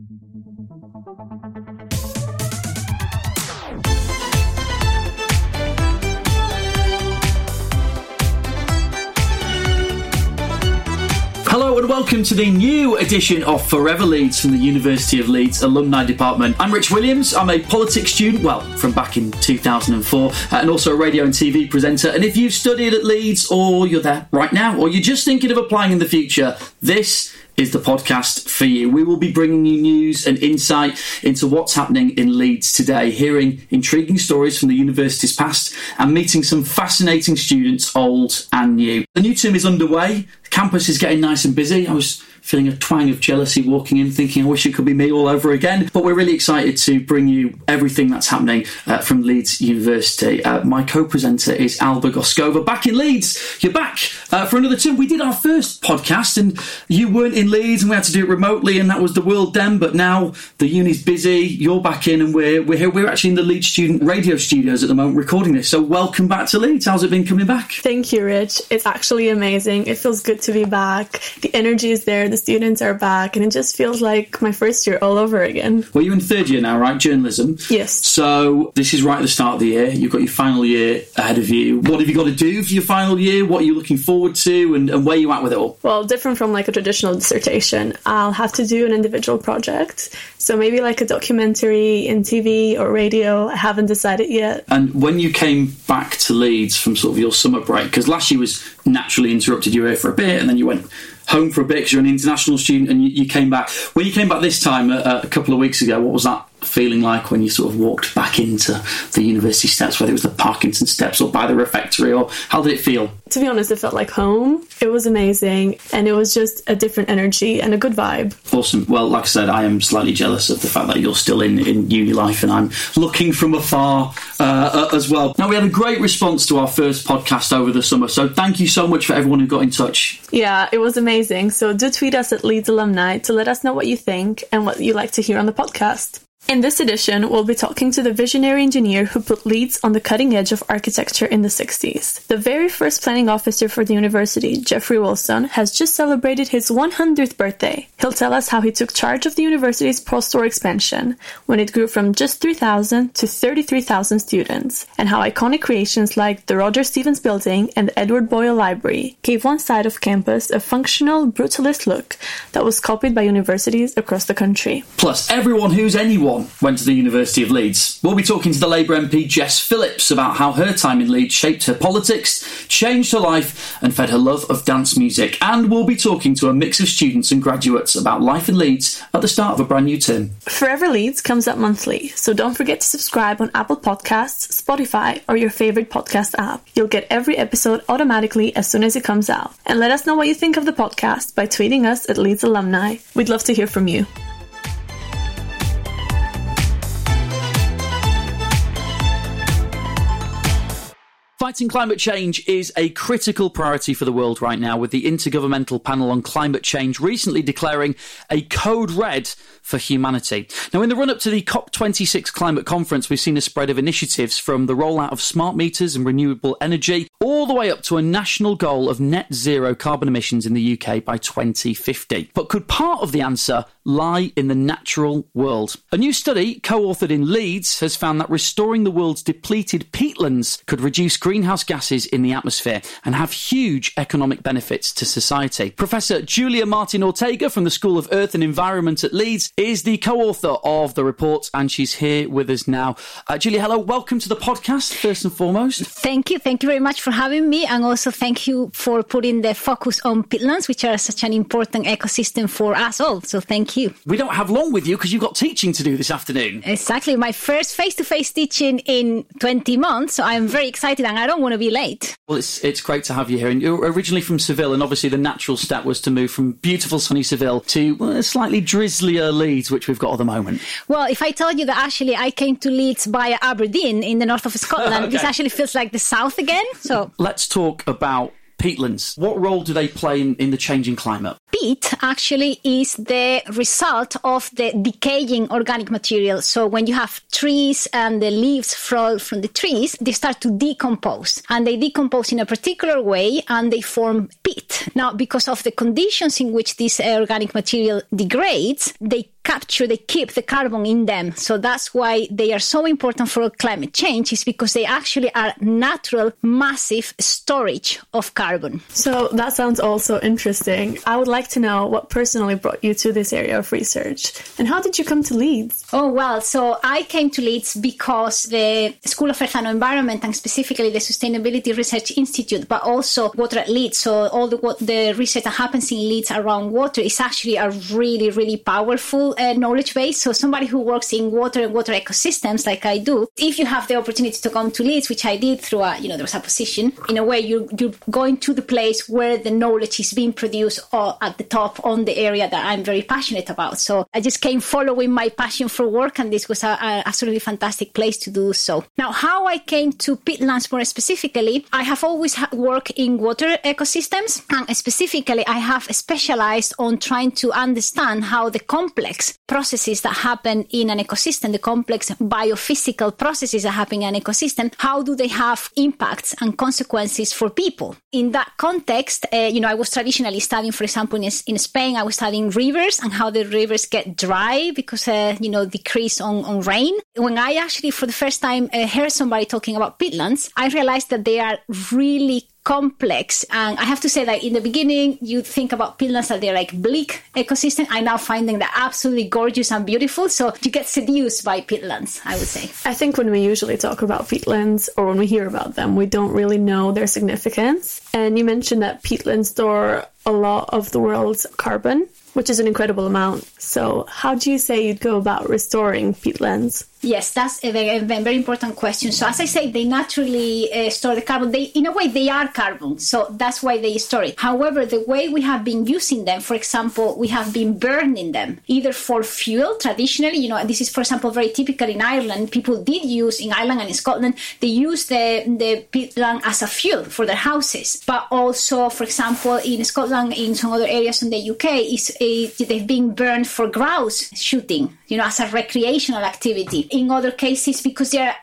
Hello and welcome to the new edition of Forever Leeds from the University of Leeds Alumni Department. I'm Rich Williams. I'm a politics student, well, from back in 2004, uh, and also a radio and TV presenter. And if you've studied at Leeds, or you're there right now, or you're just thinking of applying in the future, this is the podcast for you. We will be bringing you news and insight into what's happening in Leeds today, hearing intriguing stories from the university's past, and meeting some fascinating students, old and new. The new term is underway. The campus is getting nice and busy. I was feeling a twang of jealousy walking in, thinking, I wish it could be me all over again. But we're really excited to bring you everything that's happening uh, from Leeds University. Uh, my co presenter is Alba Goskova. Back in Leeds, you're back uh, for another term. We did our first podcast, and you weren't in Leeds, and we had to do it remotely, and that was the World then. But now the uni's busy, you're back in, and we're, we're here. We're actually in the Leeds Student Radio Studios at the moment recording this. So welcome back to Leeds. How's it been coming back? Thank you, Rich. It's actually amazing. It feels good to be back. The energy is there, the students are back, and it just feels like my first year all over again. Well, you're in third year now, right? Journalism. Yes. So this is right at the start of the year. You've got your final year ahead of you. What have you got to do for your final year? What are you looking forward to, and, and where are you at with it all? Well, different from like a traditional dissertation, I'll have to do an individual project. So maybe like a documentary in TV or radio. I haven't decided yet. And when you came back to Leeds from sort of your summer break, because last year was naturally interrupted, you were here for a bit, and then you went home for a bit because you're an international student, and you, you came back. When you came back this time, uh, a couple of weeks ago, what was that feeling like when you sort of walked back into the university steps, whether it was the Parkinson steps or by the refectory, or how did it feel? To be honest, it felt like home. It was amazing, and it was just a different energy and a good vibe. Awesome. Well, like I said, I am slightly jealous of the fact that you're still in, in uni life and I'm looking from afar uh, as well. Now, we had a great response to our first podcast over the summer, so thank you so much for everyone who got in touch. Yeah, it was amazing. So do tweet us at Leeds Alumni to let us know what you think and what you like to hear on the podcast. In this edition, we'll be talking to the visionary engineer who put Leeds on the cutting edge of architecture in the 60s. The very first planning officer for the university, Geoffrey Wilson, has just celebrated his 100th birthday. He'll tell us how he took charge of the university's post-war expansion, when it grew from just 3,000 to 33,000 students, and how iconic creations like the Roger Stevens Building and the Edward Boyle Library gave one side of campus a functional, brutalist look that was copied by universities across the country. Plus, everyone who's anyone went to the University of Leeds. We'll be talking to the Labour MP Jess Phillips about how her time in Leeds shaped her politics, changed her life, and fed her love of dance music. And we'll be talking to a mix of students and graduates about life in Leeds at the start of a brand new term. Forever Leeds comes up monthly, so don't forget to subscribe on Apple Podcasts, Spotify, or your favorite podcast app. You'll get every episode automatically as soon as it comes out. And let us know what you think of the podcast by tweeting us at Leeds Alumni. We'd love to hear from you. Fighting climate change is a critical priority for the world right now, with the Intergovernmental Panel on Climate Change recently declaring a code red for humanity. Now, in the run up to the COP26 climate conference, we've seen a spread of initiatives from the rollout of smart meters and renewable energy all the way up to a national goal of net zero carbon emissions in the UK by 2050. But could part of the answer lie in the natural world? A new study, co authored in Leeds, has found that restoring the world's depleted peatlands could reduce greenhouse gases in the atmosphere and have huge economic benefits to society. Professor Julia Martin Ortega from the School of Earth and Environment at Leeds is the co author of the report, and she's here with us now. Uh, Julia, hello, welcome to the podcast, first and foremost. Thank you. Thank you very much for having me, and also thank you for putting the focus on peatlands, which are such an important ecosystem for us all. So thank you. We don't have long with you because you've got teaching to do this afternoon. Exactly. My first face to face teaching in 20 months, so I'm very excited and I don't want to be late. Well, it's it's great to have you here. And you're originally from Seville, and obviously the natural step was to move from beautiful sunny Seville to well, a slightly drizzlier Leeds, which we've got at the moment. Well, if I told you that actually I came to Leeds via Aberdeen in the north of Scotland, Okay. this actually feels like the south again. So Let's talk about peatlands. What role do they play in, in the changing climate? peat actually is the result of the decaying organic material. So when you have trees and the leaves fall from the trees, they start to decompose and they decompose in a particular way and they form peat. Now, because of the conditions in which this uh, organic material degrades, they capture, they keep the carbon in them. So that's why they are so important for climate change is because they actually are natural, massive storage of carbon. So that sounds also interesting. I would like to know what personally brought you to this area of research and how did you come to Leeds? Oh, well, so I came to Leeds because the School of Earth and Environment and specifically the Sustainability Research Institute, but also Water at Leeds. So all the, the research that happens in Leeds around water is actually a really, really powerful uh, knowledge base. So somebody who works in water and water ecosystems like I do, if you have the opportunity to come to Leeds, which I did through a, you know, there was a position, in a way you, you're going to the place where the knowledge is being produced or at the top on the area that I'm very passionate about. So I just came following my passion for work and this was a, a absolutely fantastic place to do so. Now, how I came to peatlands more specifically, I have always worked in water ecosystems and specifically I have specialized on trying to understand how the complex processes that happen in an ecosystem, the complex biophysical processes that happen in an ecosystem, how do they have impacts and consequences for people? In that context, uh, you know, I was traditionally studying, for example, in, in, Spain, I was studying rivers and how the rivers get dry because, uh, you know, decrease on, on rain. When I actually, for the first time, uh, heard somebody talking about peatlands, I realized that they are really complex. And I have to say that in the beginning, you think about peatlands that they're like bleak ecosystem. I now find them absolutely gorgeous and beautiful. So you get seduced by peatlands, I would say. I think when we usually talk about peatlands or when we hear about them, we don't really know their significance. And you mentioned that peatlands store a lot of the world's carbon, which is an incredible amount. So how do you say you'd go about restoring peatlands? Yes, that's a very, a very, important question. So, as I say, they naturally uh, store the carbon. They, in a way, they are carbon, so that's why they store it. However, the way we have been using them, for example, we have been burning them either for fuel. Traditionally, you know, this is, for example, very typical in Ireland. People did use in Ireland and in Scotland. They use the the peatland as a fuel for their houses, but also, for example, in Scotland, in some other areas in the UK, is they've been burned for grouse shooting. You know, as a recreational activity in other cases because they are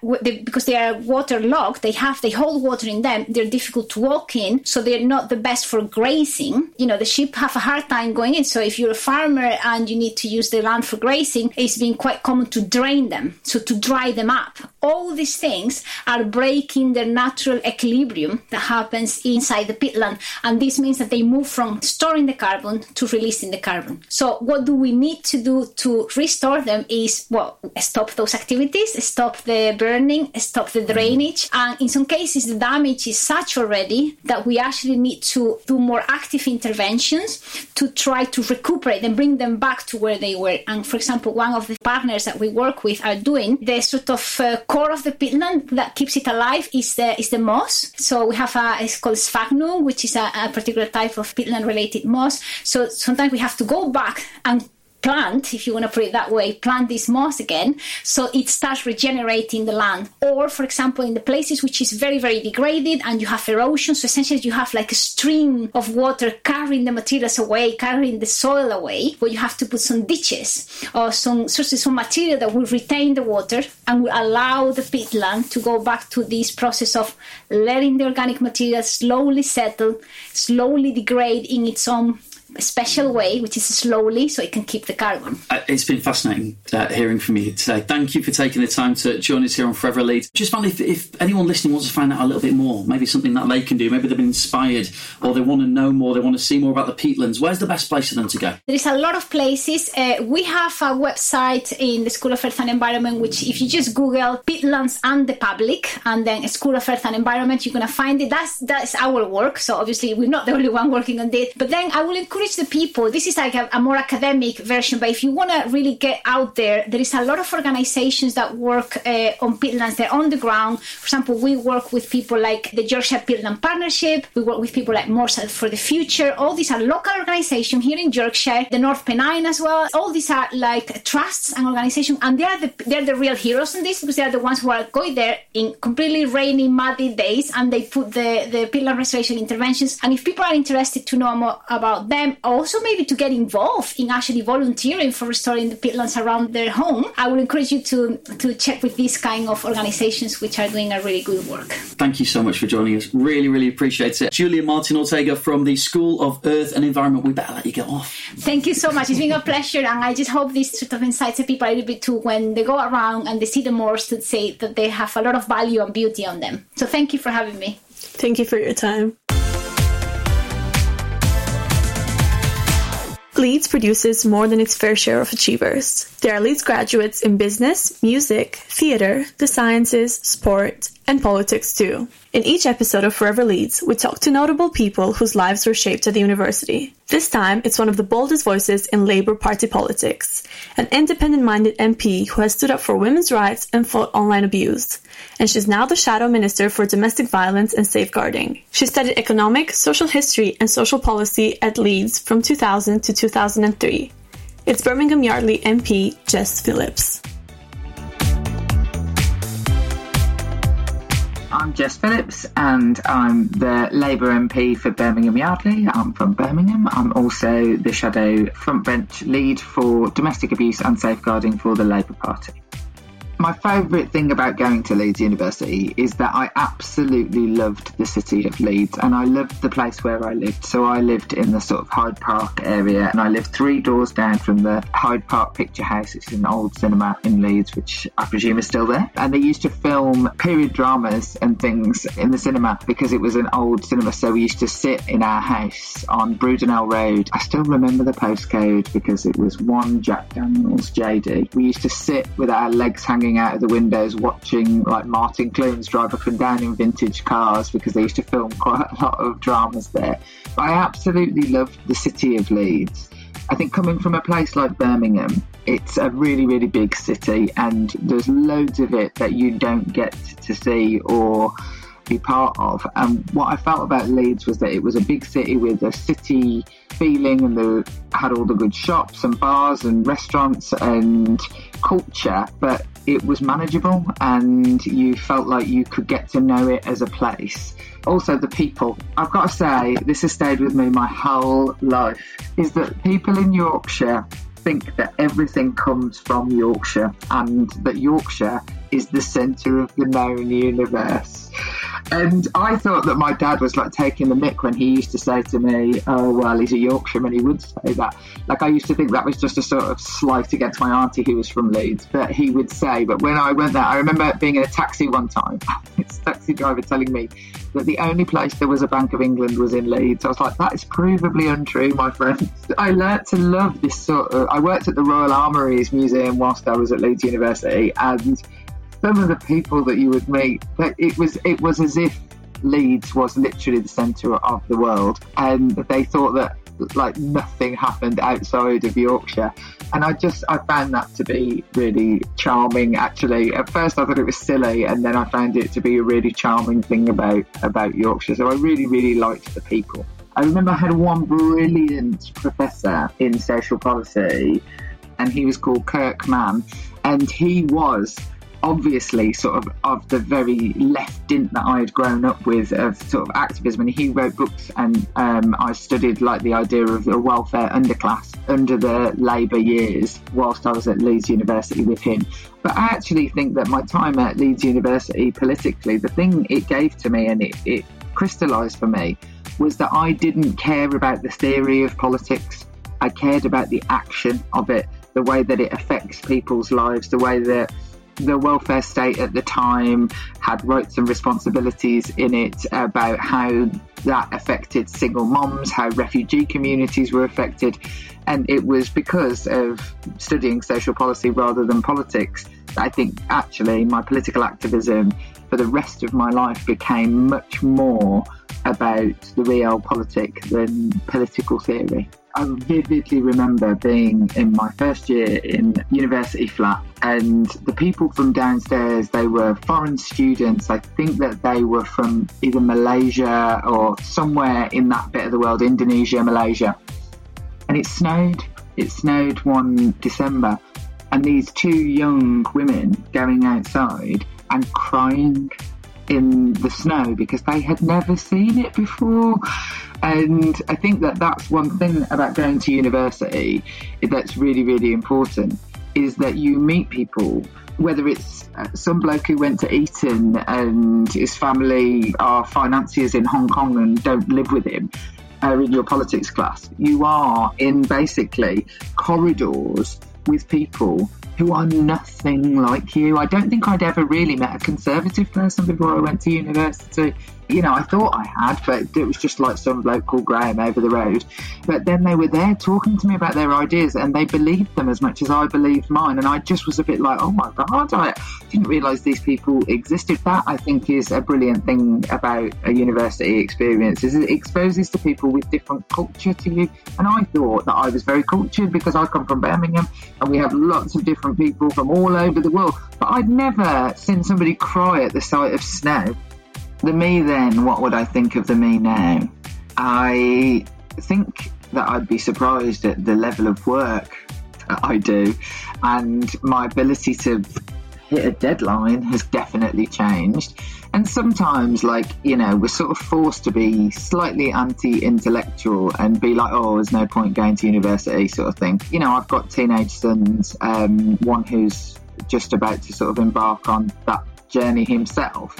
because they are waterlogged they have they hold water in them they're difficult to walk in so they're not the best for grazing. You know the sheep have a hard time going in so if you're a farmer and you need to use the land for grazing it's been quite common to drain them so to dry them up. All these things are breaking the natural equilibrium that happens inside the peatland and this means that they move from storing the carbon to releasing the carbon. So what do we need to do to restore them is well stop those activities, stop the burning, stop the drainage. And in some cases, the damage is such already that we actually need to do more active interventions to try to recuperate and bring them back to where they were. And for example, one of the partners that we work with are doing the sort of uh, core of the peatland that keeps it alive is the is the moss. So we have a it's called sphagnum, which is a, a particular type of peatland related moss. So sometimes we have to go back and plant, if you want to put it that way, plant this moss again, so it starts regenerating the land. Or, for example, in the places which is very, very degraded and you have erosion, so essentially you have like a stream of water carrying the materials away, carrying the soil away, where you have to put some ditches or some sources of material that will retain the water and will allow the peatland to go back to this process of letting the organic material slowly settle, slowly degrade in its own special way, which is slowly, so it can keep the carbon. Uh, it's been fascinating uh, hearing from you today. Thank you for taking the time to join us here on Forever Leeds. Just finally, if, if, anyone listening wants to find out a little bit more, maybe something that they can do, maybe they've been inspired or they want to know more, they want to see more about the peatlands, where's the best place for them to go? There is a lot of places. Uh, we have a website in the School of Earth and Environment, which if you just Google peatlands and the public and then School of Earth and Environment, you're going to find it. That's, that's our work. So obviously we're not the only one working on this, but then I will encourage encourage the people. This is like a, a more academic version, but if you want to really get out there, there is a lot of organizations that work uh, on peatlands. They're on the ground. For example, we work with people like the Yorkshire Peatland Partnership. We work with people like Moors for the Future. All these are local organizations here in Yorkshire, the North Pennine as well. All these are like trusts and organizations, and they are the they're the real heroes in this because they are the ones who are going there in completely rainy, muddy days, and they put the the peatland restoration interventions. And if people are interested to know more about them them also maybe to get involved in actually volunteering for restoring the peatlands around their home, I would encourage you to, to check with these kind of organizations which are doing a really good work. Thank you so much for joining us. Really, really appreciate it. Julia Martin Ortega from the School of Earth and Environment. We better let you get off. Thank you so much. It's been a pleasure, and I just hope this sort of insights the people a little bit too when they go around and they see the moors to say that they have a lot of value and beauty on them. So thank you for having me. Thank you for your time. Leeds produces more than its fair share of achievers. There are Leeds graduates in business, music, theatre, the sciences, sport, and politics too. In each episode of Forever Leeds, we talk to notable people whose lives were shaped at the university. This time, it's one of the boldest voices in Labour Party politics, an independent-minded MP who has stood up for women's rights and fought online abuse. And she's now the Shadow Minister for Domestic Violence and Safeguarding. She studied economic, social history, and social policy at Leeds from 2000 to 2003. It's Birmingham Yardley MP Jess Phillips. I'm Jess Phillips and I'm the Labour MP for Birmingham Yardley. I'm from Birmingham. I'm also the Shadow Frontbench Lead for Domestic Abuse and Safeguarding for the Labour Party. My favourite thing about going to Leeds University is that I absolutely loved the city of Leeds and I loved the place where I lived. So I lived in the sort of Hyde Park area and I lived three doors down from the Hyde Park Picture House, is an old cinema in Leeds, which I presume is still there. And they used to film period dramas and things in the cinema because it was an old cinema. So we used to sit in our house on Brudenell Road. I still remember the postcode because it was one Jack Daniels JD. We used to sit with our legs hanging out of the windows watching like Martin Clunes drive up and down in vintage cars because they used to film quite a lot of dramas there. But I absolutely loved the city of Leeds. I think coming from a place like Birmingham, it's a really, really big city and there's loads of it that you don't get to see or be part of. And what I felt about Leeds was that it was a big city with a city feeling and the had all the good shops and bars and restaurants and culture, but it was manageable and you felt like you could get to know it as a place. Also, the people. I've got to say, this has stayed with me my whole life, is that people in Yorkshire think that everything comes from Yorkshire and that Yorkshire is the centre of the known universe. And I thought that my dad was like taking the mick when he used to say to me, Oh, well, he's a Yorkshireman, he would say that. Like, I used to think that was just a sort of slight against my auntie who was from Leeds, but he would say. But when I went there, I remember being in a taxi one time, this taxi driver telling me that the only place there was a Bank of England was in Leeds. I was like, that is provably untrue, my friend. I learnt to love this sort of. I worked at the Royal Armouries Museum whilst I was at Leeds University, and some of the people that you would meet, it was it was as if Leeds was literally the centre of the world, and they thought that like nothing happened outside of Yorkshire. And I just I found that to be really charming. Actually, at first I thought it was silly, and then I found it to be a really charming thing about about Yorkshire. So I really really liked the people. I remember I had one brilliant professor in social policy, and he was called Kirk Mann, and he was obviously sort of of the very left dint that I had grown up with of sort of activism and he wrote books and um, I studied like the idea of the welfare underclass under the Labour years whilst I was at Leeds University with him. But I actually think that my time at Leeds University politically the thing it gave to me and it, it crystallised for me was that I didn't care about the theory of politics. I cared about the action of it the way that it affects people's lives the way that the welfare state at the time had rights and responsibilities in it about how that affected single moms, how refugee communities were affected. And it was because of studying social policy rather than politics that I think actually my political activism for the rest of my life became much more about the realpolitik than political theory. I vividly remember being in my first year in university flat and the people from downstairs, they were foreign students. I think that they were from either Malaysia or somewhere in that bit of the world, Indonesia, Malaysia. And it snowed. It snowed one December. And these two young women going outside and crying in the snow because they had never seen it before. And I think that that's one thing about going to university that's really, really important is that you meet people, whether it's uh, some bloke who went to Eton and his family are financiers in Hong Kong and don't live with him, are in your politics class. You are in basically corridors with people who are nothing like you. I don't think I'd ever really met a conservative person before I went to university you know, I thought I had, but it was just like some bloke called Graham over the road. But then they were there talking to me about their ideas and they believed them as much as I believed mine. And I just was a bit like, oh my God, I didn't realise these people existed. That I think is a brilliant thing about a university experience is it exposes to people with different culture to you. And I thought that I was very cultured because I come from Birmingham and we have lots of different people from all over the world. But I'd never seen somebody cry at the sight of snow. The me then, what would I think of the me now? I think that I'd be surprised at the level of work I do, and my ability to hit a deadline has definitely changed. And sometimes, like, you know, we're sort of forced to be slightly anti intellectual and be like, oh, there's no point going to university, sort of thing. You know, I've got teenage sons, um, one who's just about to sort of embark on that journey himself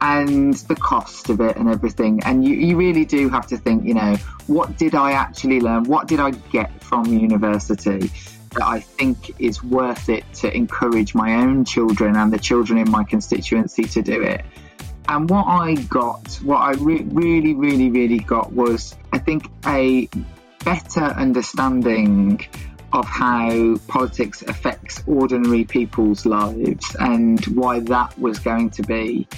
and the cost of it and everything. And you, you really do have to think, you know, what did I actually learn? What did I get from university that I think is worth it to encourage my own children and the children in my constituency to do it? And what I got, what I re- really, really, really got was, I think, a better understanding of how politics affects ordinary people's lives and why that was going to be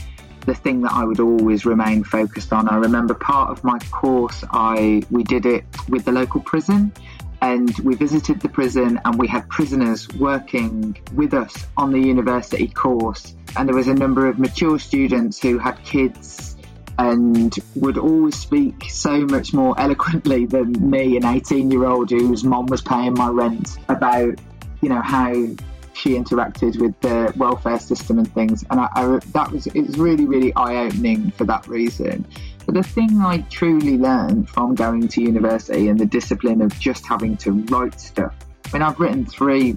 the thing that I would always remain focused on. I remember part of my course, I we did it with the local prison, and we visited the prison, and we had prisoners working with us on the university course, and there was a number of mature students who had kids and would always speak so much more eloquently than me, an 18 year old whose mom was paying my rent, about you know how she interacted with the welfare system and things. And I, I, that was it was really really eye opening for that reason. But the thing I truly learned from going to university and the discipline of just having to write stuff. I mean, I've written three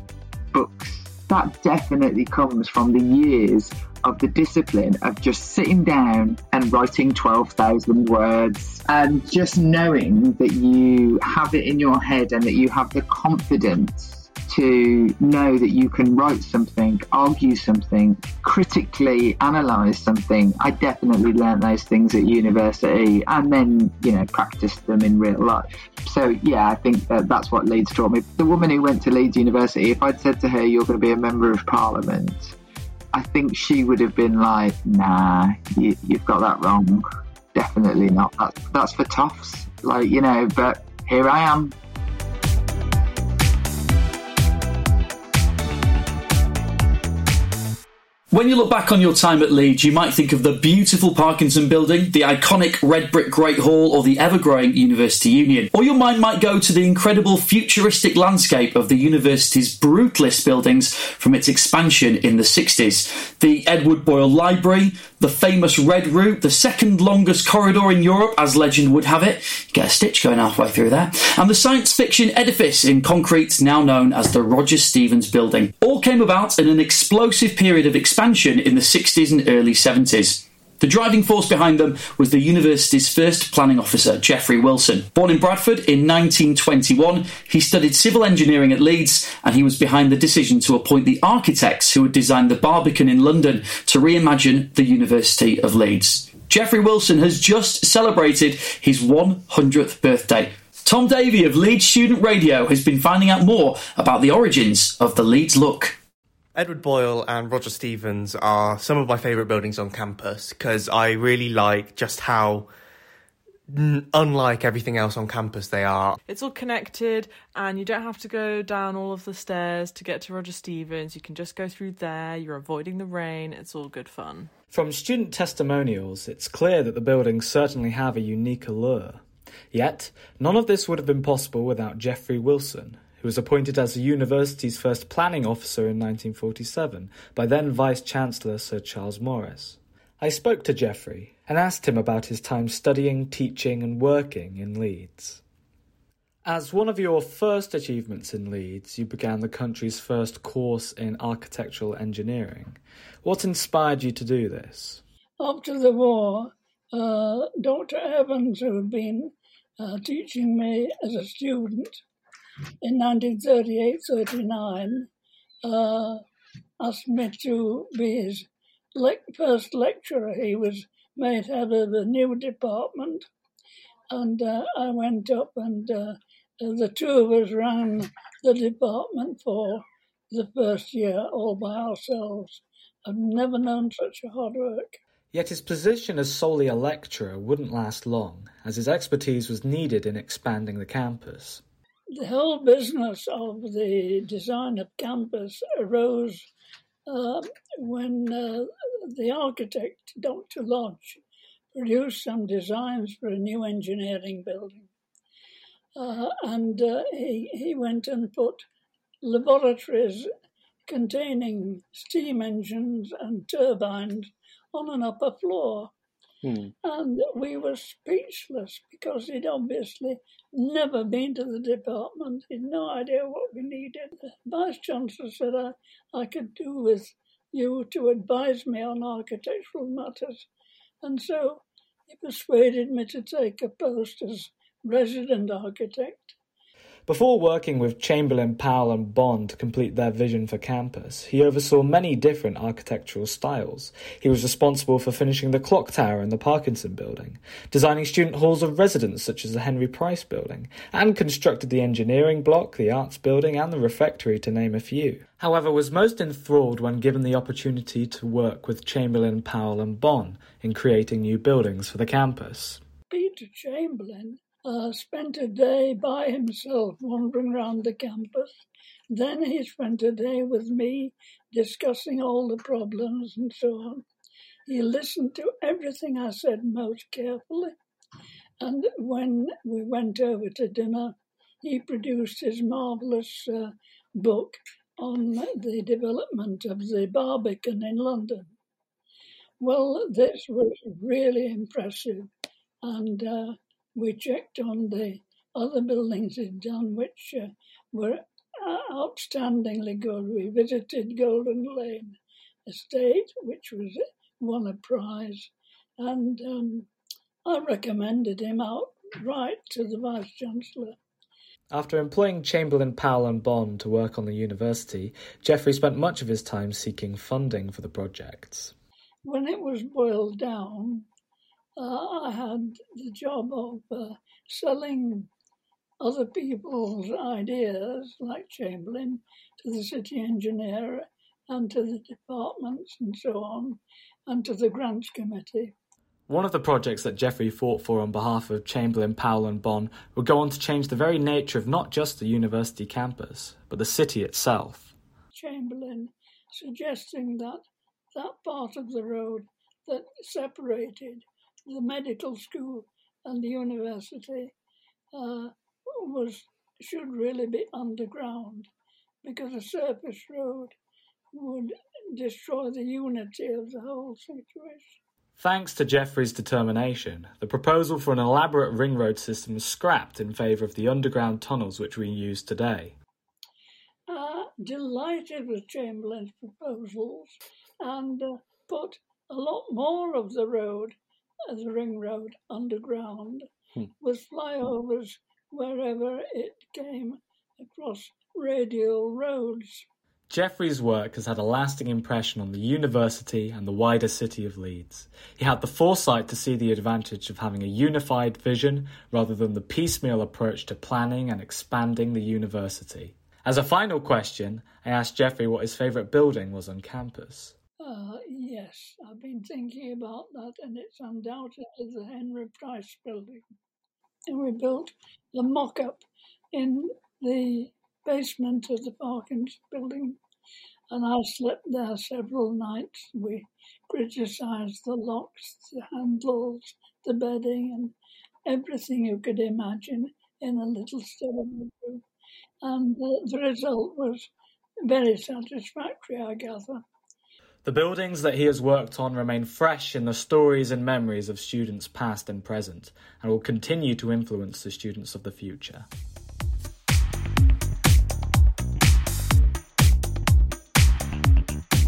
books. That definitely comes from the years of the discipline of just sitting down and writing 12,000 words and just knowing that you have it in your head and that you have the confidence to know that you can write something, argue something, critically analyze something. I definitely learned those things at university and then, you know, practiced them in real life. So, yeah, I think that that's what Leeds taught me. The woman who went to Leeds University, if I'd said to her, you're going to be a member of parliament, I think she would have been like, nah, you, have got that wrong. Definitely not. That, that's for toffs. Like, you know, but here I am When you look back on your time at Leeds, you might think of the beautiful Parkinson building, the iconic red brick Great Hall, or the ever growing University Union. Or your mind might go to the incredible futuristic landscape of the university's brutalist buildings from its expansion in the 60s. The Edward Boyle Library, the famous Red Route, the second longest corridor in Europe, as legend would have it. You get a stitch going halfway through there. And the science fiction edifice in concrete, now known as the Roger Stevens Building. All came about in an explosive period of expansion in the 60s and early 70s. The driving force behind them was the university's first planning officer, Geoffrey Wilson. Born in Bradford in 1921, he studied civil engineering at Leeds and he was behind the decision to appoint the architects who had designed the Barbican in London to reimagine the University of Leeds. Geoffrey Wilson has just celebrated his 100th birthday. Tom Davey of Leeds Student Radio has been finding out more about the origins of the Leeds look. Edward Boyle and Roger Stevens are some of my favourite buildings on campus because I really like just how n- unlike everything else on campus they are. It's all connected and you don't have to go down all of the stairs to get to Roger Stevens. You can just go through there, you're avoiding the rain, it's all good fun. From student testimonials, it's clear that the buildings certainly have a unique allure. Yet, none of this would have been possible without Geoffrey Wilson, who was appointed as the university's first planning officer in 1947 by then Vice Chancellor Sir Charles Morris. I spoke to Geoffrey and asked him about his time studying, teaching, and working in Leeds. As one of your first achievements in Leeds, you began the country's first course in architectural engineering. What inspired you to do this? After the war, uh, Dr. Evans, who had been uh, teaching me as a student in 1938 39, uh, asked me to be his le- first lecturer. He was made head of a new department, and uh, I went up, and uh, the two of us ran the department for the first year all by ourselves. I've never known such hard work. Yet his position as solely a lecturer wouldn't last long, as his expertise was needed in expanding the campus. The whole business of the design of campus arose uh, when uh, the architect, Dr. Lodge, produced some designs for a new engineering building. Uh, and uh, he, he went and put laboratories containing steam engines and turbines on an upper floor. Hmm. And we were speechless because he'd obviously never been to the department. He'd no idea what we needed. The Vice Chancellor said I, I could do with you to advise me on architectural matters. And so he persuaded me to take a post as resident architect. Before working with Chamberlain, Powell, and Bond to complete their vision for campus, he oversaw many different architectural styles. He was responsible for finishing the Clock Tower and the Parkinson Building, designing student halls of residence such as the Henry Price Building, and constructed the Engineering Block, the Arts Building, and the Refectory, to name a few. However, was most enthralled when given the opportunity to work with Chamberlain, Powell, and Bond in creating new buildings for the campus. Peter Chamberlain uh, spent a day by himself wandering around the campus. Then he spent a day with me discussing all the problems and so on. He listened to everything I said most carefully. And when we went over to dinner, he produced his marvellous uh, book on the development of the Barbican in London. Well, this was really impressive, and uh, we checked on the other buildings he'd done, which uh, were outstandingly good. We visited Golden Lane Estate, which was won a prize, and um, I recommended him outright to the Vice Chancellor. After employing Chamberlain, Powell, and Bond to work on the university, Geoffrey spent much of his time seeking funding for the projects. When it was boiled down, uh, I had the job of uh, selling other people's ideas, like Chamberlain, to the city engineer and to the departments and so on, and to the grants committee. One of the projects that Geoffrey fought for on behalf of Chamberlain, Powell, and Bond would go on to change the very nature of not just the university campus, but the city itself. Chamberlain suggesting that that part of the road that separated the medical school and the university uh, was should really be underground because a surface road would destroy the unity of the whole situation. Thanks to Geoffrey's determination, the proposal for an elaborate ring road system was scrapped in favour of the underground tunnels which we use today. Uh, delighted with Chamberlain's proposals and uh, put a lot more of the road the ring road underground hmm. with flyovers wherever it came across radial roads. Geoffrey's work has had a lasting impression on the university and the wider city of Leeds. He had the foresight to see the advantage of having a unified vision rather than the piecemeal approach to planning and expanding the university. As a final question, I asked Geoffrey what his favourite building was on campus. Uh, yes, I've been thinking about that, and it's undoubtedly the Henry Price building. And we built the mock up in the basement of the Parkins building, and I slept there several nights. We criticised the locks, the handles, the bedding, and everything you could imagine in a little study room. And the, the result was very satisfactory, I gather. The buildings that he has worked on remain fresh in the stories and memories of students past and present, and will continue to influence the students of the future.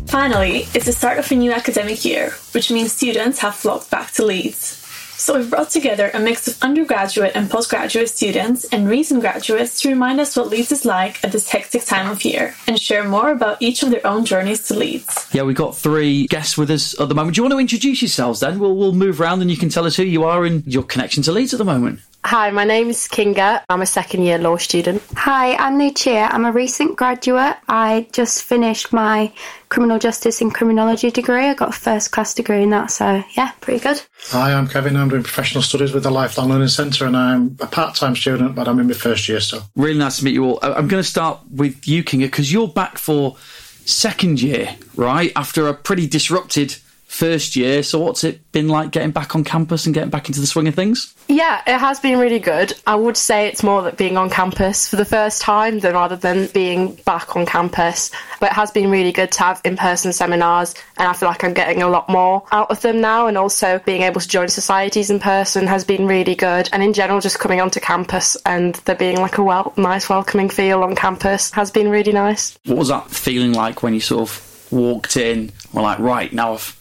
Finally, it's the start of a new academic year, which means students have flocked back to Leeds. So we've brought together a mix of undergraduate and postgraduate students and recent graduates to remind us what Leeds is like at this hectic time of year and share more about each of their own journeys to Leeds. Yeah, we've got three guests with us at the moment. Do you want to introduce yourselves then? We'll, we'll move around and you can tell us who you are and your connection to Leeds at the moment. Hi, my name is Kinga. I'm a second year law student. Hi, I'm Lucia. I'm a recent graduate. I just finished my criminal justice and criminology degree. I got a first class degree in that, so yeah, pretty good. Hi, I'm Kevin. I'm doing professional studies with the Lifelong Learning Centre and I'm a part time student, but I'm in my first year still. Really nice to meet you all. I- I'm going to start with you, Kinga, because you're back for second year, right? After a pretty disrupted first year. So, what's it been like getting back on campus and getting back into the swing of things? Yeah, it has been really good. I would say it's more that being on campus for the first time than rather than being back on campus. But it has been really good to have in person seminars, and I feel like I'm getting a lot more out of them now. And also being able to join societies in person has been really good. And in general, just coming onto campus and there being like a well, nice, welcoming feel on campus has been really nice. What was that feeling like when you sort of walked in? We're like, right, now I've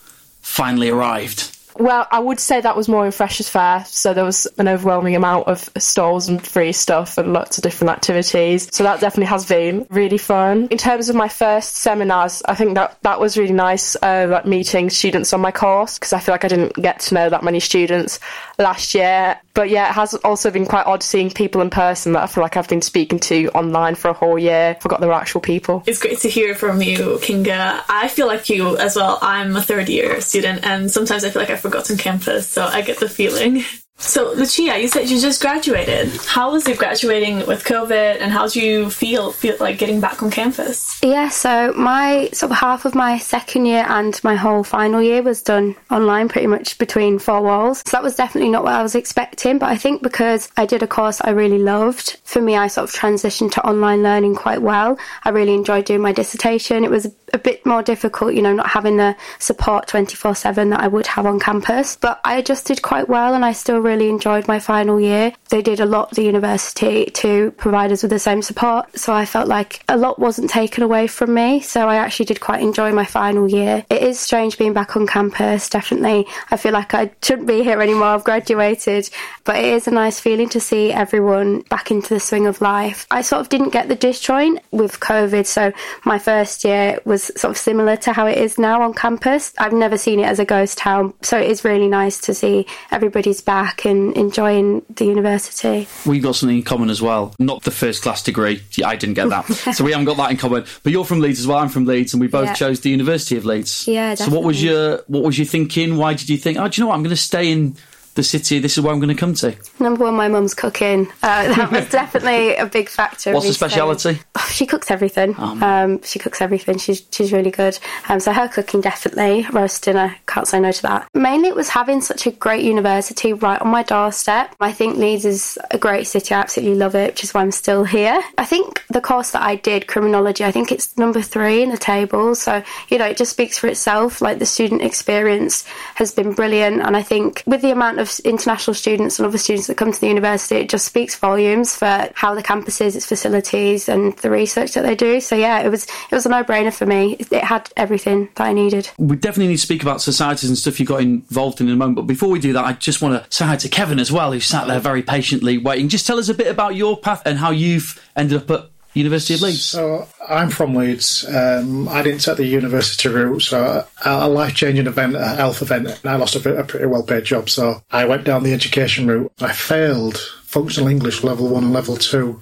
finally arrived. Well, I would say that was more in Freshers Fair, so there was an overwhelming amount of stalls and free stuff and lots of different activities. So that definitely has been really fun. In terms of my first seminars, I think that that was really nice, uh, like meeting students on my course because I feel like I didn't get to know that many students last year. But yeah, it has also been quite odd seeing people in person that I feel like I've been speaking to online for a whole year. Forgot they were actual people. It's great to hear from you, Kinga. I feel like you as well. I'm a third year student, and sometimes I feel like I've forgotten campus, so I get the feeling. So, Lucia, you said you just graduated. How was it graduating with COVID, and how do you feel feel like getting back on campus? Yeah, so my sort of half of my second year and my whole final year was done online pretty much between four walls. So that was definitely not what I was expecting, but I think because I did a course I really loved, for me I sort of transitioned to online learning quite well. I really enjoyed doing my dissertation. It was a bit more difficult, you know, not having the support 24/7 that I would have on campus, but I adjusted quite well and I still really enjoyed my final year. They did a lot, the university, to provide us with the same support, so I felt like a lot wasn't taken away from me, so I actually did quite enjoy my final year. It is strange being back on campus, definitely. I feel like I shouldn't be here anymore, I've graduated, but it is a nice feeling to see everyone back into the swing of life. I sort of didn't get the disjoint with COVID, so my first year was sort of similar to how it is now on campus. I've never seen it as a ghost town, so it is really nice to see everybody's back and enjoying the university. We've got something in common as well. Not the first class degree. I didn't get that. so we haven't got that in common. But you're from Leeds as well. I'm from Leeds, and we both Yeah. chose the University of Leeds. Yeah, So what was your what was your thinking? Why did you think? Oh, do you know what? I'm going to stay in the city. This is where I'm going to come to. Number one, my mum's cooking. Uh, that was definitely a big factor. What's the speciality? Oh, she cooks everything. um, she cooks everything. She's she's really good. Um, so her cooking definitely roast dinner. Can't say no to that. Mainly, it was having such a great university right on my doorstep. I think Leeds is a great city. I absolutely love it, which is why I'm still here. I think the course that I did, criminology, I think it's number three in the table. So you know, it just speaks for itself. Like the student experience has been brilliant, and I think with the amount of international students and other students that come to the university, it just speaks volumes for how the campus is, its facilities, and the research that they do. So yeah, it was it was a no brainer for me. It had everything that I needed. We definitely need to speak about societies and stuff you got involved in in a moment. But before we do that, I just want to say hi to Kevin as well, who sat there very patiently waiting. Just tell us a bit about your path and how you've ended up at University of Leeds. So I'm from Leeds. Um, I didn't take the university route, so a, a life-changing event, a health event, and I lost a, a pretty well-paid job. So I went down the education route. I failed functional English level one and level two.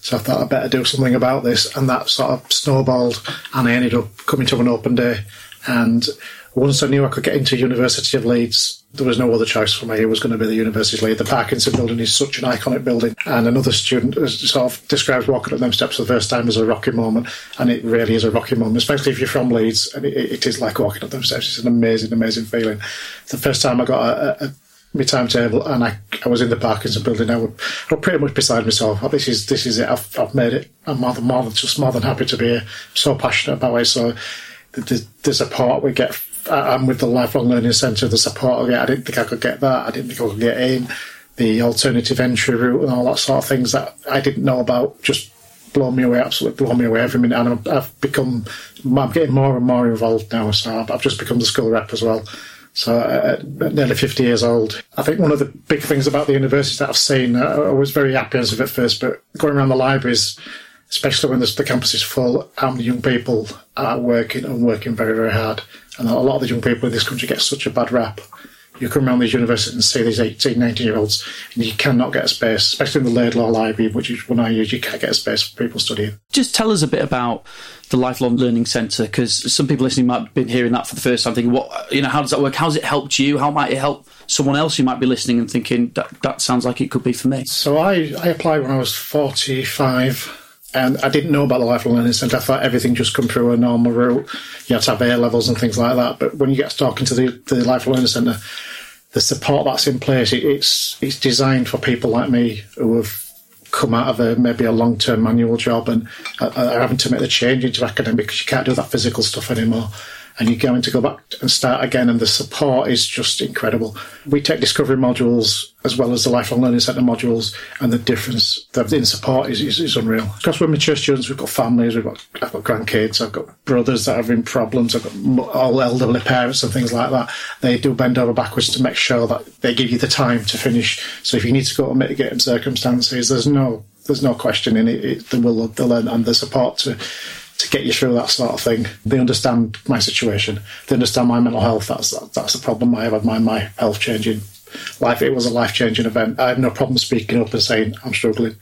So I thought I'd better do something about this, and that sort of snowballed, and I ended up coming to an open day. And once I knew I could get into University of Leeds, there was no other choice for me. It was going to be the University of Leeds. The Parkinson building is such an iconic building. And another student sort of describes walking up them steps for the first time as a rocky moment. And it really is a rocky moment, especially if you're from Leeds. And it, it is like walking up them steps. It's an amazing, amazing feeling. The first time I got a, a, a my timetable and I, I was in the Parkinson building. I was pretty much beside myself. Oh, This is this is it. I've, I've made it. I'm more than, more than just more than happy to be here. I'm so passionate about it. So the, the support we get. I'm with the Lifelong Learning Centre, the support I get, I didn't think I could get that. I didn't think I could get in. The alternative entry route and all that sort of things that I didn't know about just blow me away, absolutely blow me away every minute. And I've become, I'm getting more and more involved now. So I've just become the school rep as well. So uh, at nearly 50 years old, I think one of the big things about the universities that I've seen, uh, I was very apprehensive at first, but going around the libraries, especially when the campus is full, how many young people are working and working very, very hard. And a lot of the young people in this country get such a bad rap you come around these universities and see these 18, 19 year olds, and you cannot get a space, especially in the Laidlaw Library, which is one I use, you can't get a space for people studying. Just tell us a bit about the Lifelong Learning Centre, because some people listening might have been hearing that for the first time, thinking, what, you know, how does that work? How's it helped you? How might it help someone else who might be listening and thinking, that, that sounds like it could be for me? So I, I applied when I was 45 and I didn't know about the lifelong learning centre. I thought everything just come through a normal route. You had to have A levels and things like that. But when you get talking to the, the lifelong learning centre, the support that's in place, it, it's it's designed for people like me who have come out of a maybe a long term manual job and are, are having to make the change into academic because you can't do that physical stuff anymore and you're going to go back and start again. And the support is just incredible. We take discovery modules as well as the lifelong learning centre modules, and the difference in support is, is, is, unreal. Because we're mature students, we've got families, we've got I've got grandkids, I've got brothers that are having problems, I've got all elderly parents and things like that. They do bend over backwards to make sure that they give you the time to finish. So if you need to go to mitigating circumstances, there's no there's no question in it. it the will, the learn, and the support to to get you through that sort of thing. They understand my situation. They understand my mental health. That's that's a problem I have my my health changing life. It was a life changing event. I have no problem speaking up and saying I'm struggling,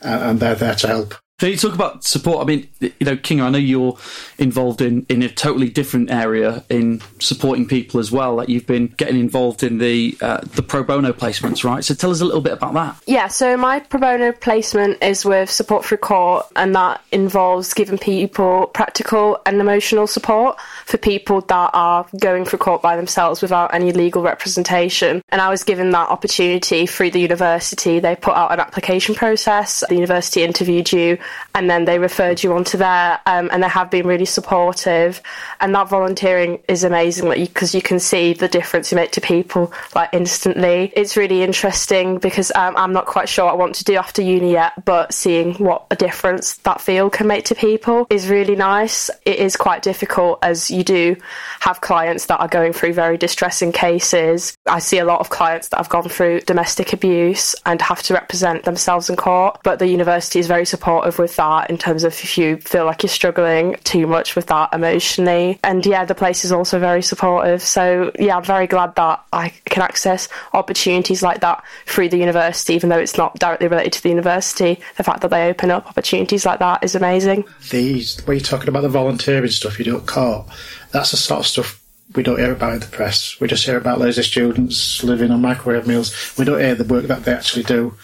and they're there to help. So you talk about support. I mean, you know, Kinga, I know you're involved in, in a totally different area in supporting people as well. Like you've been getting involved in the uh, the pro bono placements, right? So tell us a little bit about that. Yeah, so my pro bono placement is with Support Through Court, and that involves giving people practical and emotional support for people that are going through court by themselves without any legal representation. And I was given that opportunity through the university. They put out an application process. The university interviewed you and then they referred you onto there, um, and they have been really supportive. And that volunteering is amazing because you, you, can see the difference you make to people like instantly. It's really interesting because um, I'm not quite sure what I want to do after uni yet, but seeing what a difference that field can make to people is really nice. It is quite difficult as you do have clients that are going through very distressing cases. I see a lot of clients that have gone through domestic abuse and have to represent themselves in court, but the university is very supportive with that in terms of if you feel like you're struggling too much with that emotionally. And yeah, the place is also very supportive. So yeah, I'm very glad that I can access opportunities like that through the university, even though it's not directly related to the university. The fact that they open up opportunities like that is amazing. These, when you're talking about the volunteering stuff you do at court, that's the sort of stuff we don't hear about in the press. We just hear about loads of students living on microwave meals. We don't hear the work that they actually do,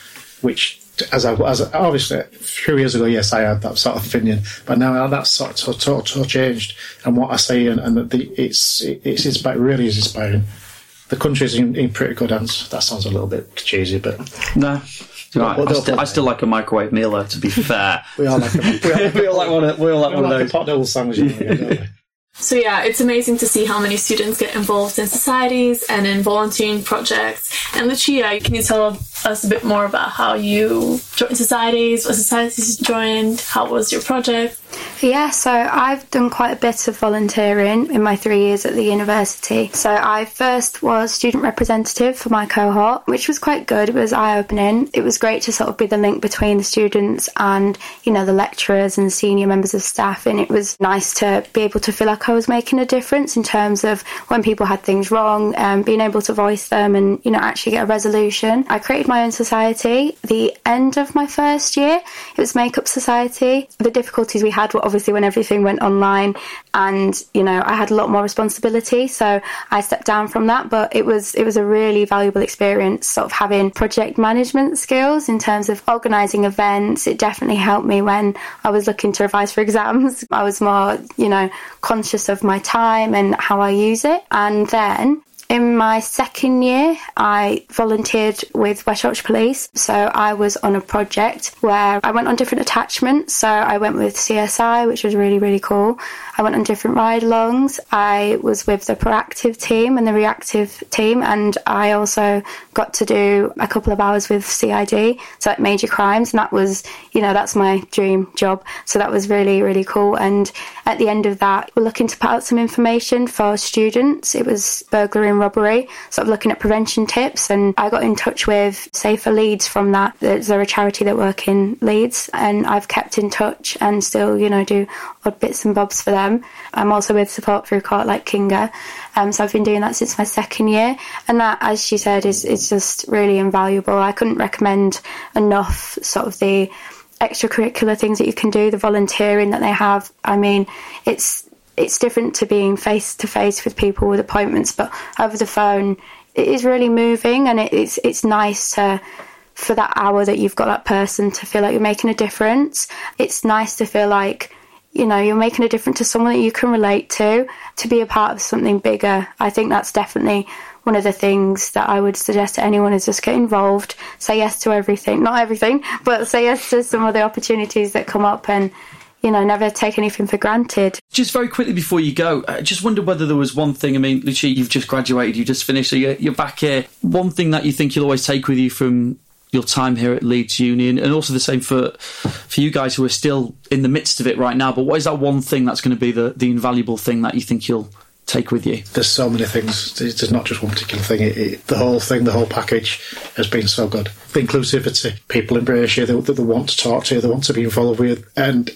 which as I as obviously a few years ago, yes, I had that sort of opinion, but now that's sort of total, changed. And what I say, and, and the, it's it's inspired, really is inspiring. The country's in, in pretty good hands. That sounds a little bit cheesy, but no. Right. I, still, I, still, like a microwave meal, though. To be fair, we all like a, we all, we all like one. Of, we all like we one like of those pot noodle sandwiches. So yeah, it's amazing to see how many students get involved in societies and in volunteering projects. And Lucia, can you tell us a bit more about how you joined societies, what societies you joined, how was your project? Yeah, so I've done quite a bit of volunteering in my three years at the university. So I first was student representative for my cohort, which was quite good. It was eye opening. It was great to sort of be the link between the students and, you know, the lecturers and senior members of staff. And it was nice to be able to feel like I was making a difference in terms of when people had things wrong, um, being able to voice them and, you know, actually get a resolution. I created my own society. The end of my first year, it was Makeup Society. The difficulties we had were obviously when everything went online and, you know, I had a lot more responsibility. So I stepped down from that, but it was, it was a really valuable experience sort of having project management skills in terms of organising events. It definitely helped me when I was looking to revise for exams. I was more, you know, conscious of my time and how I use it. And then In my second year, I volunteered with West Yorkshire Police. So I was on a project where I went on different attachments. So I went with CSI, which was really, really cool. I went on different ride alongs. I was with the proactive team and the reactive team, and I also got to do a couple of hours with CID, so like major crimes, and that was, you know, that's my dream job. So that was really, really cool. And at the end of that, we're looking to put out some information for students. It was burglary and robbery, sort of looking at prevention tips, and I got in touch with Safer Leeds from that. They're a charity that work in Leeds, and I've kept in touch and still, you know, do odd bits and bobs for them. I'm also with support through Court like Kinga, um, so I've been doing that since my second year, and that, as she said, is is just really invaluable. I couldn't recommend enough sort of the extracurricular things that you can do, the volunteering that they have. I mean, it's it's different to being face to face with people with appointments, but over the phone, it is really moving, and it, it's it's nice to for that hour that you've got that person to feel like you're making a difference. It's nice to feel like you know you're making a difference to someone that you can relate to to be a part of something bigger i think that's definitely one of the things that i would suggest to anyone is just get involved say yes to everything not everything but say yes to some of the opportunities that come up and you know, never take anything for granted. Just very quickly before you go, I just wonder whether there was one thing. I mean, literally, you've just graduated, you just finished, so you're, you're back here. One thing that you think you'll always take with you from your time here at Leeds Union, and also the same for for you guys who are still in the midst of it right now. But what is that one thing that's going to be the the invaluable thing that you think you'll take with you? There's so many things. There's not just one particular thing. It, it, the whole thing, the whole package has been so good. The inclusivity, people embrace you, they, they want to talk to you, they want to be involved with, and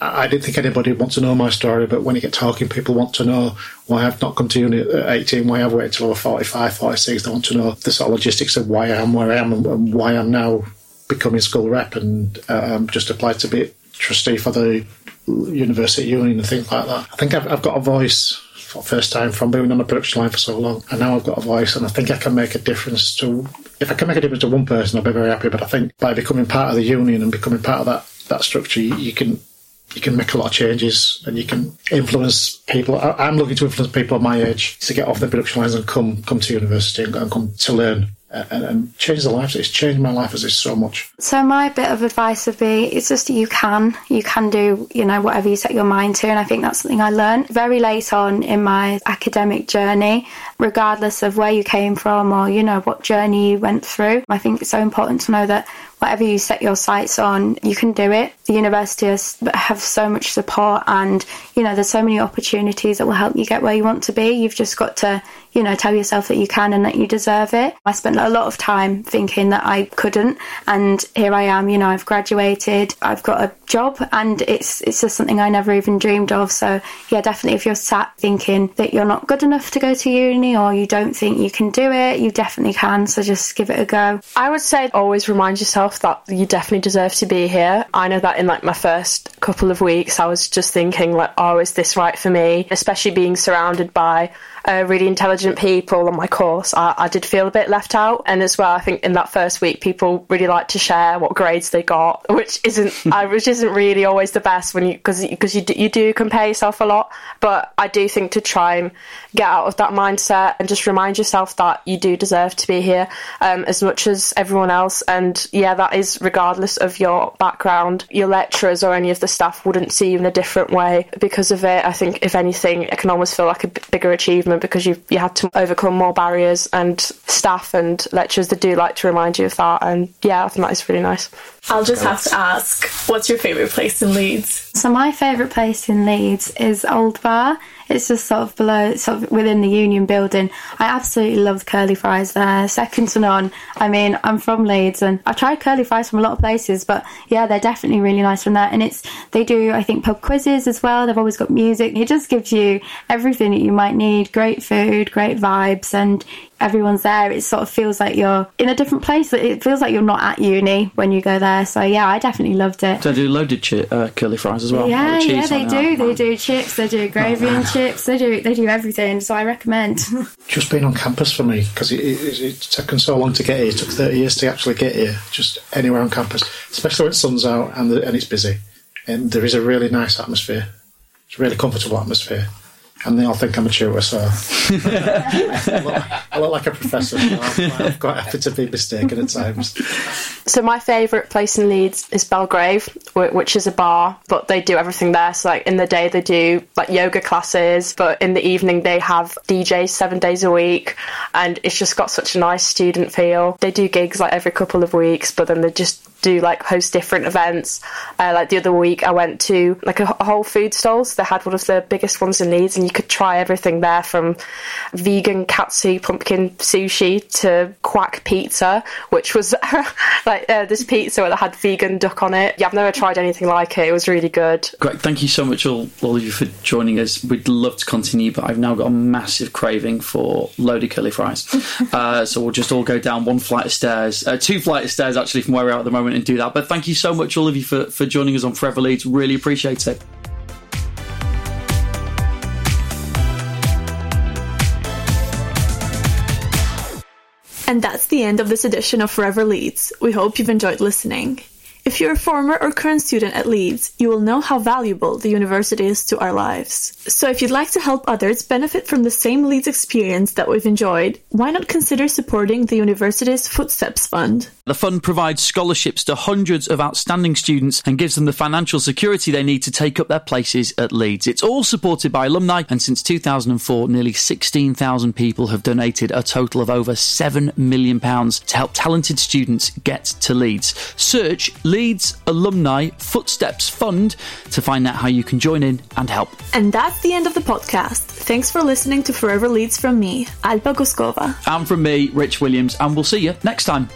I didn't think anybody would want to know my story, but when you get talking, people want to know why I've not come to uni at 18, why I've waited till I was 45, 46. They want to know the sort of logistics of why I am where I am and, why I'm now becoming school rep and um, just applied to be trustee for the university union and things like that. I think I've, I've got a voice for the first time from being on the production line for so long, and now I've got a voice, and I think I can make a difference to. If I can make a difference to one person, I'll be very happy. But I think by becoming part of the union and becoming part of that that structure, you, you can you can make a lot of changes and you can influence people. I, am looking to influence people of my age to get off the production lines and come come to university and, and come to learn uh, and, and, change their lives. It's changed my life as it's so much. So my bit of advice would be: it's just that you can, you can do, you know, whatever you set your mind to, and I think that's something I learned very late on in my academic journey. Regardless of where you came from or you know what journey you went through, I think it's so important to know that whatever you set your sights on, you can do it. The university has, have so much support, and you know there's so many opportunities that will help you get where you want to be. You've just got to, you know, tell yourself that you can and that you deserve it. I spent a lot of time thinking that I couldn't, and here I am. You know, I've graduated, I've got a job, and it's it's just something I never even dreamed of. So yeah, definitely, if you're sat thinking that you're not good enough to go to uni or you don't think you can do it, you definitely can. So just give it a go. I would say always remind yourself that you definitely deserve to be here. I know that in like my first couple of weeks, I was just thinking like, oh, is this right for me? Especially being surrounded by uh, really intelligent people on my course, I, I, did feel a bit left out. And as well, I think in that first week, people really like to share what grades they got, which isn't, uh, which isn't really always the best when you, because because you do, you do compare yourself a lot. But I do think to try and get out of that mindset and just remind yourself that you do deserve to be here um, as much as everyone else. And yeah, that is regardless of your background. Your lecturers or any of the staff wouldn't see you in a different way because of it. I think if anything, it can almost feel like a bigger achievement because you you had to overcome more barriers and staff and lecturers that do like to remind you of that. And yeah, I think that is really nice. I'll just have to ask, what's your favourite place in Leeds? So my favourite place in Leeds is Old Bar. It's just sort of below, sort of within the Union building. I absolutely love curly fries there, second to none. I mean, I'm from Leeds and I've tried curly fries from a lot of places, but yeah, they're definitely really nice from there. And it's they do, I think, pub quizzes as well. They've always got music. It just gives you everything that you might need. Great food, great vibes, and everyone's there. It sort of feels like you're in a different place. It feels like you're not at uni when you go there. So yeah, I definitely loved it. So They do loaded chi- uh, curly fries as well. Yeah, yeah, they do. They do chips. They do gravy and chips. They do. They do everything. So I recommend. Just being on campus for me because it, it, it's taken so long to get here. It took thirty years to actually get here. Just anywhere on campus, especially when the sun's out and the, and it's busy, and there is a really nice atmosphere. It's a really comfortable atmosphere and they all think I'm a tutor, so I, look, I, look, like a professor. So I've got happy to be mistaken at times. So my favourite place in Leeds is Belgrave, which is a bar, but they do everything there. So like in the day they do like yoga classes, but in the evening they have DJs seven days a week, and it's just got such a nice student feel. They do gigs like every couple of weeks, but then they just do like host different events. Uh, like the other week, I went to like a, a whole food stall. So they had one of the biggest ones in Leeds, and you could try everything there from vegan katsu pumpkin sushi to quack pizza, which was like uh, this pizza that had vegan duck on it. Yeah, I've never tried anything like it. It was really good. Great, thank you so much, all, all of you, for joining us. We'd love to continue, but I've now got a massive craving for loaded curly fries. uh, so we'll just all go down one flight of stairs, uh, two flight of stairs actually, from where we're at the moment, and do that. But thank you so much, all of you, for, for joining us on Forever Leeds. Really appreciate it. And that's the end of this edition of Forever Leeds. We hope you've enjoyed listening. If you're a former or current student at Leeds, you will know how valuable the university is to our lives. So if you'd like to help others benefit from the same Leeds experience that we've enjoyed, why not consider supporting the university's Footsteps Fund? The fund provides scholarships to hundreds of outstanding students and gives them the financial security they need to take up their places at Leeds. It's all supported by alumni, and since 2004, nearly 16,000 people have donated a total of over £7 million to help talented students get to Leeds. Search Leeds Alumni Footsteps Fund to find out how you can join in and help. And that's the end of the podcast. Thanks for listening to Forever Leeds from me, Alba Guskova. And from me, Rich Williams, and we'll see you next time.